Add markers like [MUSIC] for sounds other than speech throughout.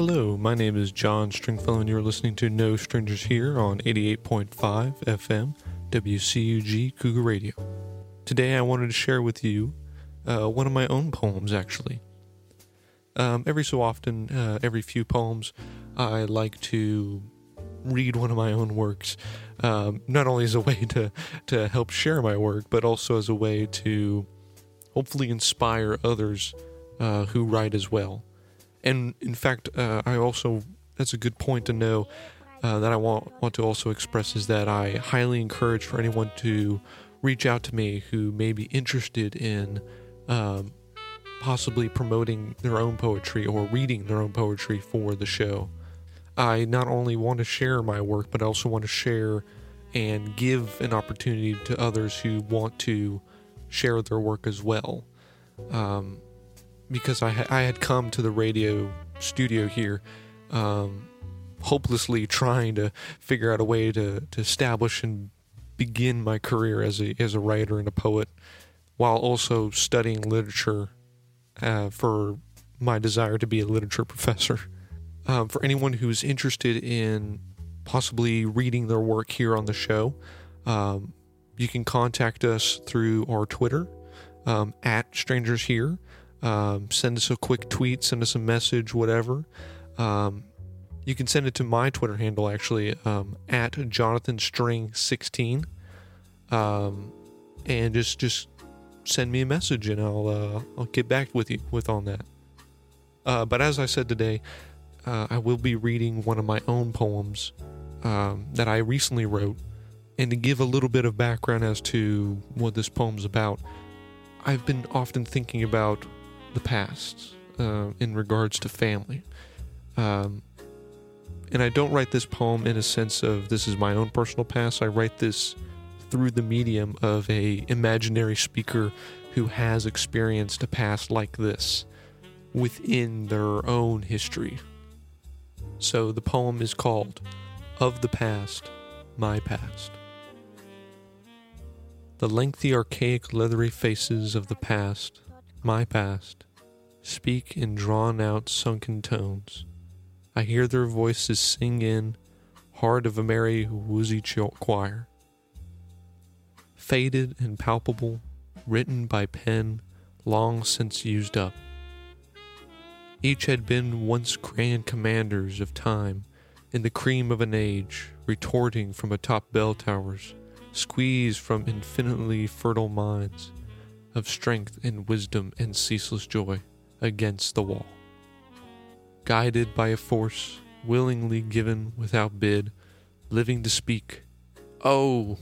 Hello, my name is John Stringfellow, and you're listening to No Strangers Here on 88.5 FM WCUG Cougar Radio. Today, I wanted to share with you uh, one of my own poems, actually. Um, every so often, uh, every few poems, I like to read one of my own works, um, not only as a way to, to help share my work, but also as a way to hopefully inspire others uh, who write as well. And in fact, uh, I also, that's a good point to know uh, that I want, want to also express is that I highly encourage for anyone to reach out to me who may be interested in um, possibly promoting their own poetry or reading their own poetry for the show. I not only want to share my work, but I also want to share and give an opportunity to others who want to share their work as well. Um, because I, ha- I had come to the radio studio here um, hopelessly trying to figure out a way to, to establish and begin my career as a, as a writer and a poet while also studying literature uh, for my desire to be a literature professor. Um, for anyone who's interested in possibly reading their work here on the show, um, you can contact us through our Twitter um, at Strangers Here. Um, send us a quick tweet, send us a message, whatever. Um, you can send it to my Twitter handle actually um, at Jonathan String 16, um, and just just send me a message and I'll uh, I'll get back with you with on that. Uh, but as I said today, uh, I will be reading one of my own poems um, that I recently wrote, and to give a little bit of background as to what this poem's about, I've been often thinking about the past uh, in regards to family. Um, and I don't write this poem in a sense of this is my own personal past. I write this through the medium of a imaginary speaker who has experienced a past like this within their own history. So the poem is called Of the Past, My Past. The lengthy, archaic, leathery faces of the past, my past, speak in drawn out, sunken tones. I hear their voices sing in, heart of a merry, woozy choir. Faded and palpable, written by pen long since used up. Each had been once grand commanders of time, in the cream of an age, retorting from atop bell towers, squeezed from infinitely fertile minds of strength and wisdom and ceaseless joy against the wall. Guided by a force willingly given without bid, living to speak. Oh,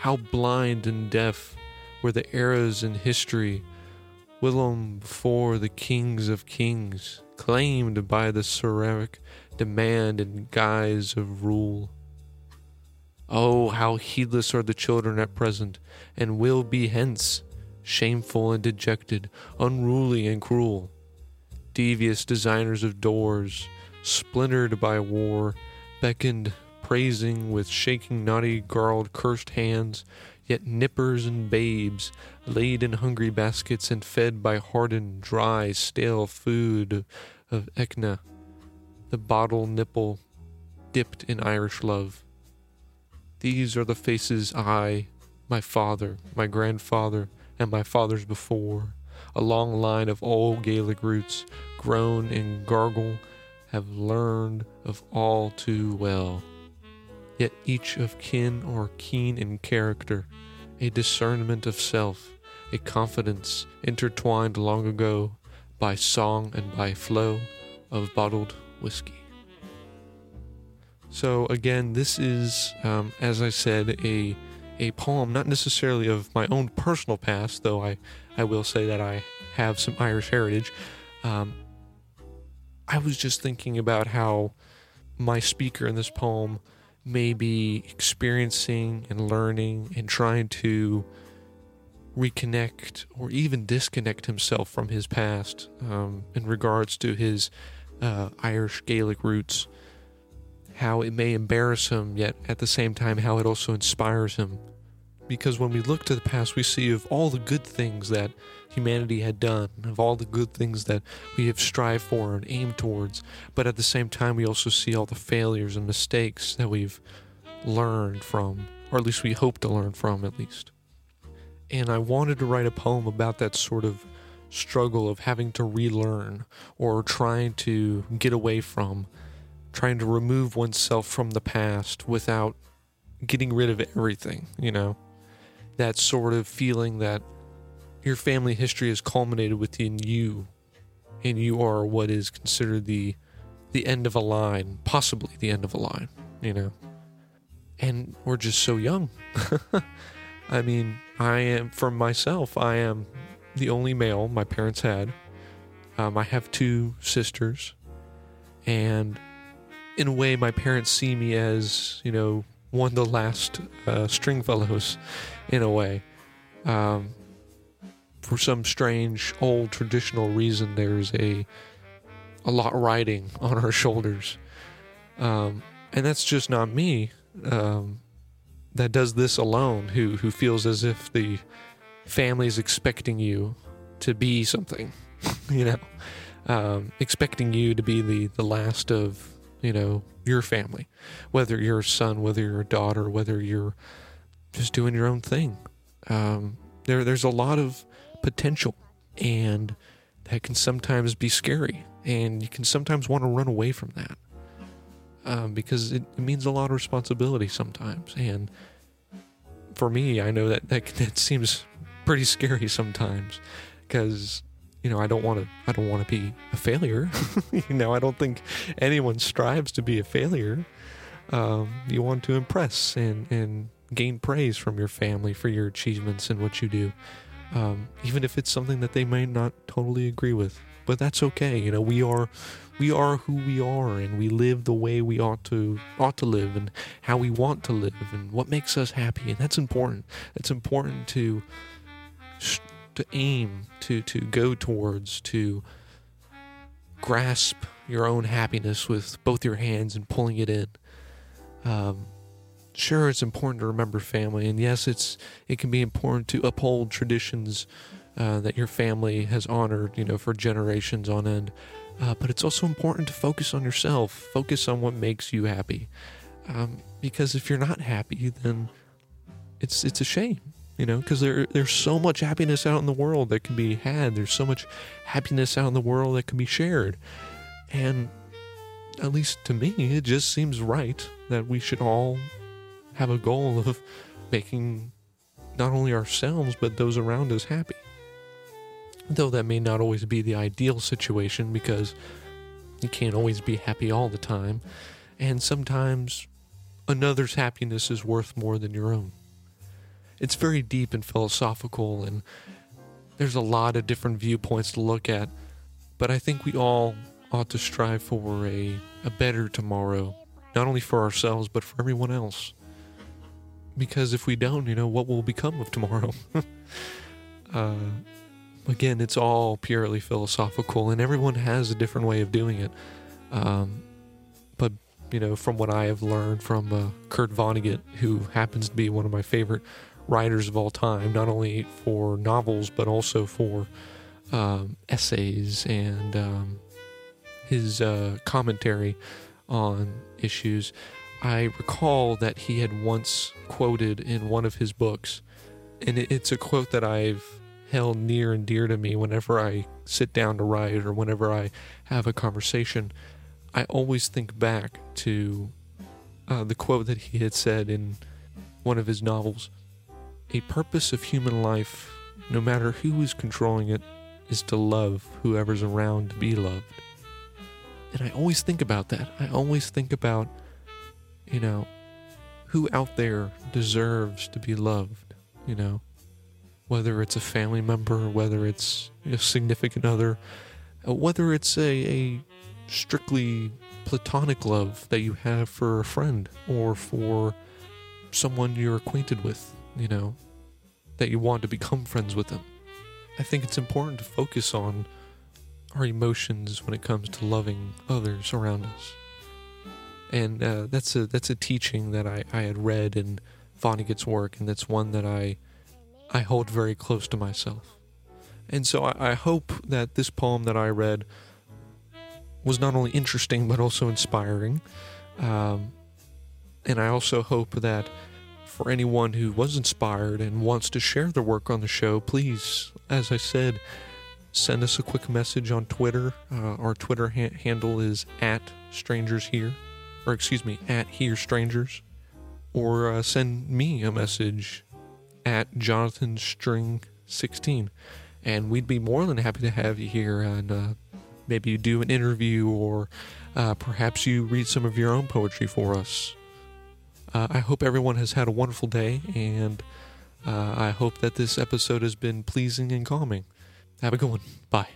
how blind and deaf were the eras in history, whilom before the kings of kings, claimed by the seraphic demand and guise of rule. Oh, how heedless are the children at present, and will be hence, shameful and dejected, unruly and cruel. Devious designers of doors, splintered by war, beckoned, praising with shaking, naughty, garled, cursed hands, yet nippers and babes, laid in hungry baskets and fed by hardened, dry, stale food of Echna, the bottle nipple dipped in Irish love. These are the faces I, my father, my grandfather, and my fathers before, a long line of old Gaelic roots, grown in gargle, have learned of all too well. Yet each of kin or keen in character, a discernment of self, a confidence intertwined long ago by song and by flow of bottled whiskey. So again, this is, um, as I said, a a poem, not necessarily of my own personal past, though I, I will say that I have some Irish heritage. Um, I was just thinking about how my speaker in this poem may be experiencing and learning and trying to reconnect or even disconnect himself from his past um, in regards to his uh, Irish Gaelic roots how it may embarrass him, yet at the same time, how it also inspires him because when we look to the past, we see of all the good things that humanity had done, of all the good things that we have strived for and aimed towards. But at the same time, we also see all the failures and mistakes that we've learned from, or at least we hope to learn from, at least. And I wanted to write a poem about that sort of struggle of having to relearn or trying to get away from, trying to remove oneself from the past without getting rid of everything, you know? That sort of feeling that your family history has culminated within you and you are what is considered the the end of a line, possibly the end of a line, you know. And we're just so young. [LAUGHS] I mean, I am for myself, I am the only male my parents had. Um, I have two sisters, and in a way, my parents see me as you know one of the last uh, Stringfellows, in a way. Um, for some strange old traditional reason, there's a a lot riding [LAUGHS] on our shoulders, um, and that's just not me. Um, that does this alone, who who feels as if the family is expecting you to be something, [LAUGHS] you know, um, expecting you to be the the last of you know your family, whether you're a son, whether you're a daughter, whether you're just doing your own thing. Um, there there's a lot of potential, and that can sometimes be scary, and you can sometimes want to run away from that. Um, because it, it means a lot of responsibility sometimes, and for me, I know that that, that seems pretty scary sometimes because you know I don't want to I don't want to be a failure. [LAUGHS] you know I don't think anyone strives to be a failure. Um, you want to impress and and gain praise from your family for your achievements and what you do, um, even if it's something that they may not totally agree with. But that's okay. You know we are we are who we are and we live the way we ought to ought to live and how we want to live and what makes us happy and that's important it's important to to aim to to go towards to grasp your own happiness with both your hands and pulling it in. Um, sure it's important to remember family and yes it's it can be important to uphold traditions uh, that your family has honored you know for generations on end. Uh, but it's also important to focus on yourself, focus on what makes you happy. Um, because if you're not happy, then it's it's a shame, you know. Because there there's so much happiness out in the world that can be had. There's so much happiness out in the world that can be shared, and at least to me, it just seems right that we should all have a goal of making not only ourselves but those around us happy though that may not always be the ideal situation because you can't always be happy all the time, and sometimes another's happiness is worth more than your own. It's very deep and philosophical, and there's a lot of different viewpoints to look at, but I think we all ought to strive for a, a better tomorrow, not only for ourselves, but for everyone else. Because if we don't, you know, what will become of tomorrow? [LAUGHS] uh, again, it's all purely philosophical, and everyone has a different way of doing it. Um, but you know, from what I have learned from uh, Kurt Vonnegut, who happens to be one of my favorite writers of all time, not only for novels but also for um, essays and um, his uh, commentary on issues. I recall that he had once quoted in one of his books, and it's a quote that I've held near and dear to me whenever I sit down to write or whenever I have a conversation. I always think back to uh, the quote that he had said in one of his novels A purpose of human life, no matter who is controlling it, is to love whoever's around to be loved. And I always think about that. I always think about, you know, who out there deserves to be loved, you know? whether it's a family member, whether it's a significant other, uh, whether it's a, a strictly platonic love that you have for a friend or for someone you're acquainted with, you know, that you want to become friends with them. I think it's important to focus on our emotions when it comes to loving others around us. And uh, that's a that's a teaching that I, I had read in Vonnegut's work, and that's one that I I hold very close to myself. And so I, I hope that this poem that I read was not only interesting but also inspiring. Um, and I also hope that for anyone who was inspired and wants to share their work on the show, please, as I said, send us a quick message on Twitter. Uh, our Twitter ha- handle is at strangers here, or excuse me, at here strangers, or uh, send me a message at Jonathan String 16, and we'd be more than happy to have you here and uh, maybe do an interview or uh, perhaps you read some of your own poetry for us. Uh, I hope everyone has had a wonderful day, and uh, I hope that this episode has been pleasing and calming. Have a good one. Bye.